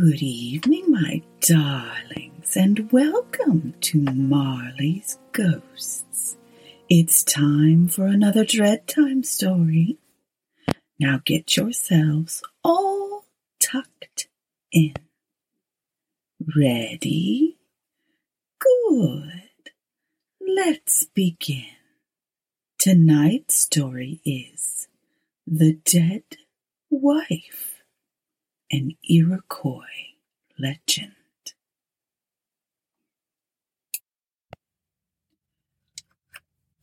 Good evening, my darlings, and welcome to Marley's Ghosts. It's time for another Dread Time story. Now get yourselves all tucked in. Ready? Good. Let's begin. Tonight's story is The Dead Wife, an Iroquois legend.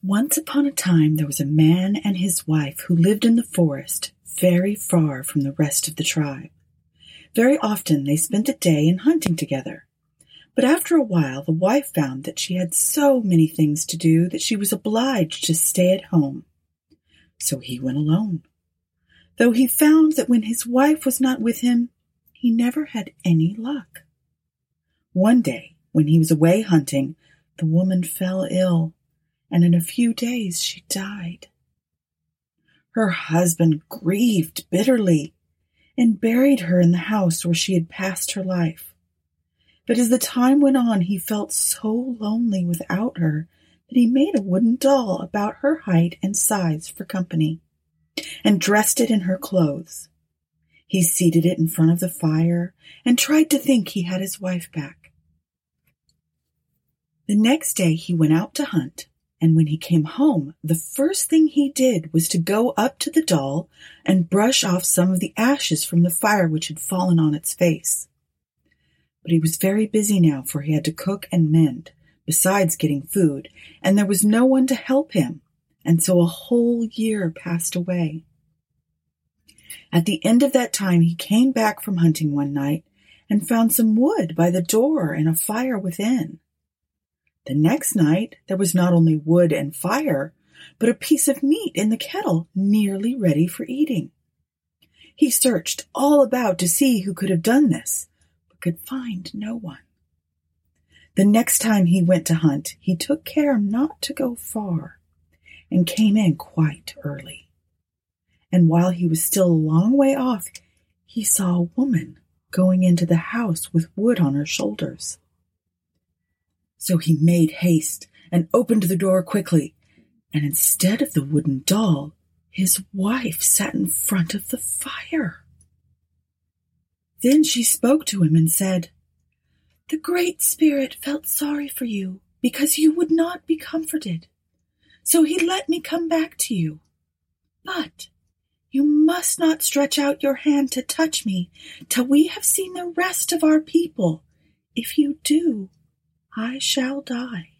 Once upon a time there was a man and his wife who lived in the forest very far from the rest of the tribe. Very often they spent the day in hunting together. But after a while the wife found that she had so many things to do that she was obliged to stay at home. So he went alone. Though he found that when his wife was not with him, he never had any luck. One day, when he was away hunting, the woman fell ill, and in a few days she died. Her husband grieved bitterly and buried her in the house where she had passed her life. But as the time went on, he felt so lonely without her that he made a wooden doll about her height and size for company and dressed it in her clothes. He seated it in front of the fire and tried to think he had his wife back. The next day he went out to hunt, and when he came home, the first thing he did was to go up to the doll and brush off some of the ashes from the fire which had fallen on its face. But he was very busy now, for he had to cook and mend, besides getting food, and there was no one to help him, and so a whole year passed away. At the end of that time he came back from hunting one night and found some wood by the door and a fire within. The next night there was not only wood and fire, but a piece of meat in the kettle nearly ready for eating. He searched all about to see who could have done this, but could find no one. The next time he went to hunt, he took care not to go far and came in quite early and while he was still a long way off, he saw a woman going into the house with wood on her shoulders. So he made haste and opened the door quickly, and instead of the wooden doll, his wife sat in front of the fire. Then she spoke to him and said, The Great Spirit felt sorry for you because you would not be comforted. So he let me come back to you. But you must not stretch out your hand to touch me till we have seen the rest of our people. If you do, I shall die.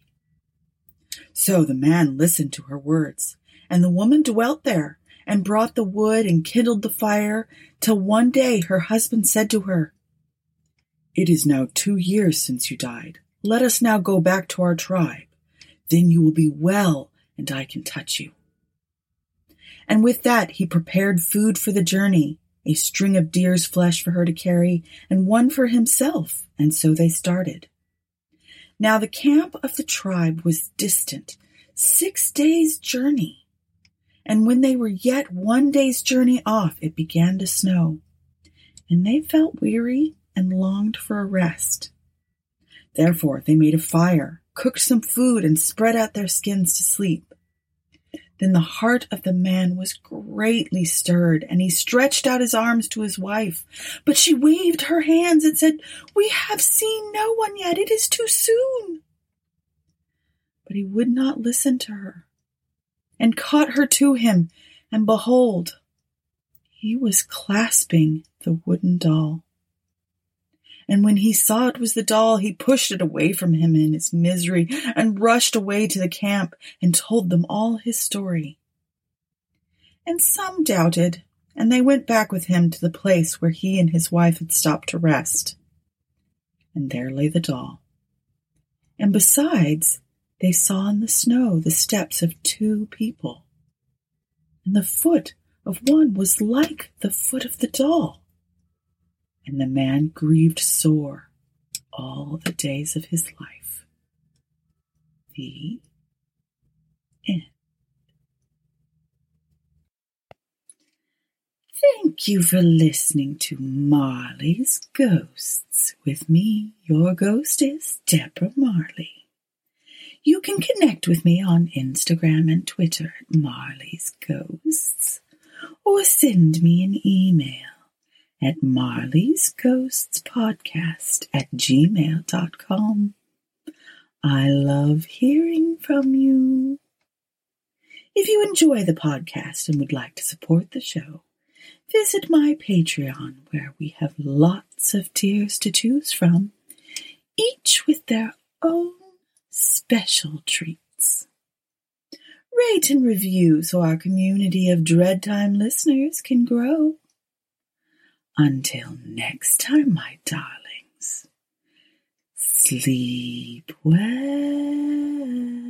So the man listened to her words, and the woman dwelt there, and brought the wood and kindled the fire, till one day her husband said to her, It is now two years since you died. Let us now go back to our tribe. Then you will be well, and I can touch you and with that he prepared food for the journey, a string of deer's flesh for her to carry, and one for himself, and so they started. Now the camp of the tribe was distant, six days' journey. And when they were yet one day's journey off, it began to snow, and they felt weary and longed for a rest. Therefore they made a fire, cooked some food, and spread out their skins to sleep. Then the heart of the man was greatly stirred, and he stretched out his arms to his wife. But she waved her hands and said, We have seen no one yet. It is too soon. But he would not listen to her, and caught her to him, and behold, he was clasping the wooden doll and when he saw it was the doll, he pushed it away from him in his misery and rushed away to the camp and told them all his story. And some doubted, and they went back with him to the place where he and his wife had stopped to rest. And there lay the doll. And besides, they saw in the snow the steps of two people. And the foot of one was like the foot of the doll and the man grieved sore all the days of his life. The end. Thank you for listening to Marley's Ghosts with me. Your ghost is Deborah Marley. You can connect with me on Instagram and Twitter at Marley's Ghosts or send me an email at Marley's Ghosts Podcast at gmail.com. I love hearing from you. If you enjoy the podcast and would like to support the show, visit my Patreon where we have lots of tiers to choose from, each with their own special treats. Rate and review so our community of Dread Time listeners can grow. Until next time, my darlings, sleep well.